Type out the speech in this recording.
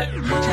Yeah.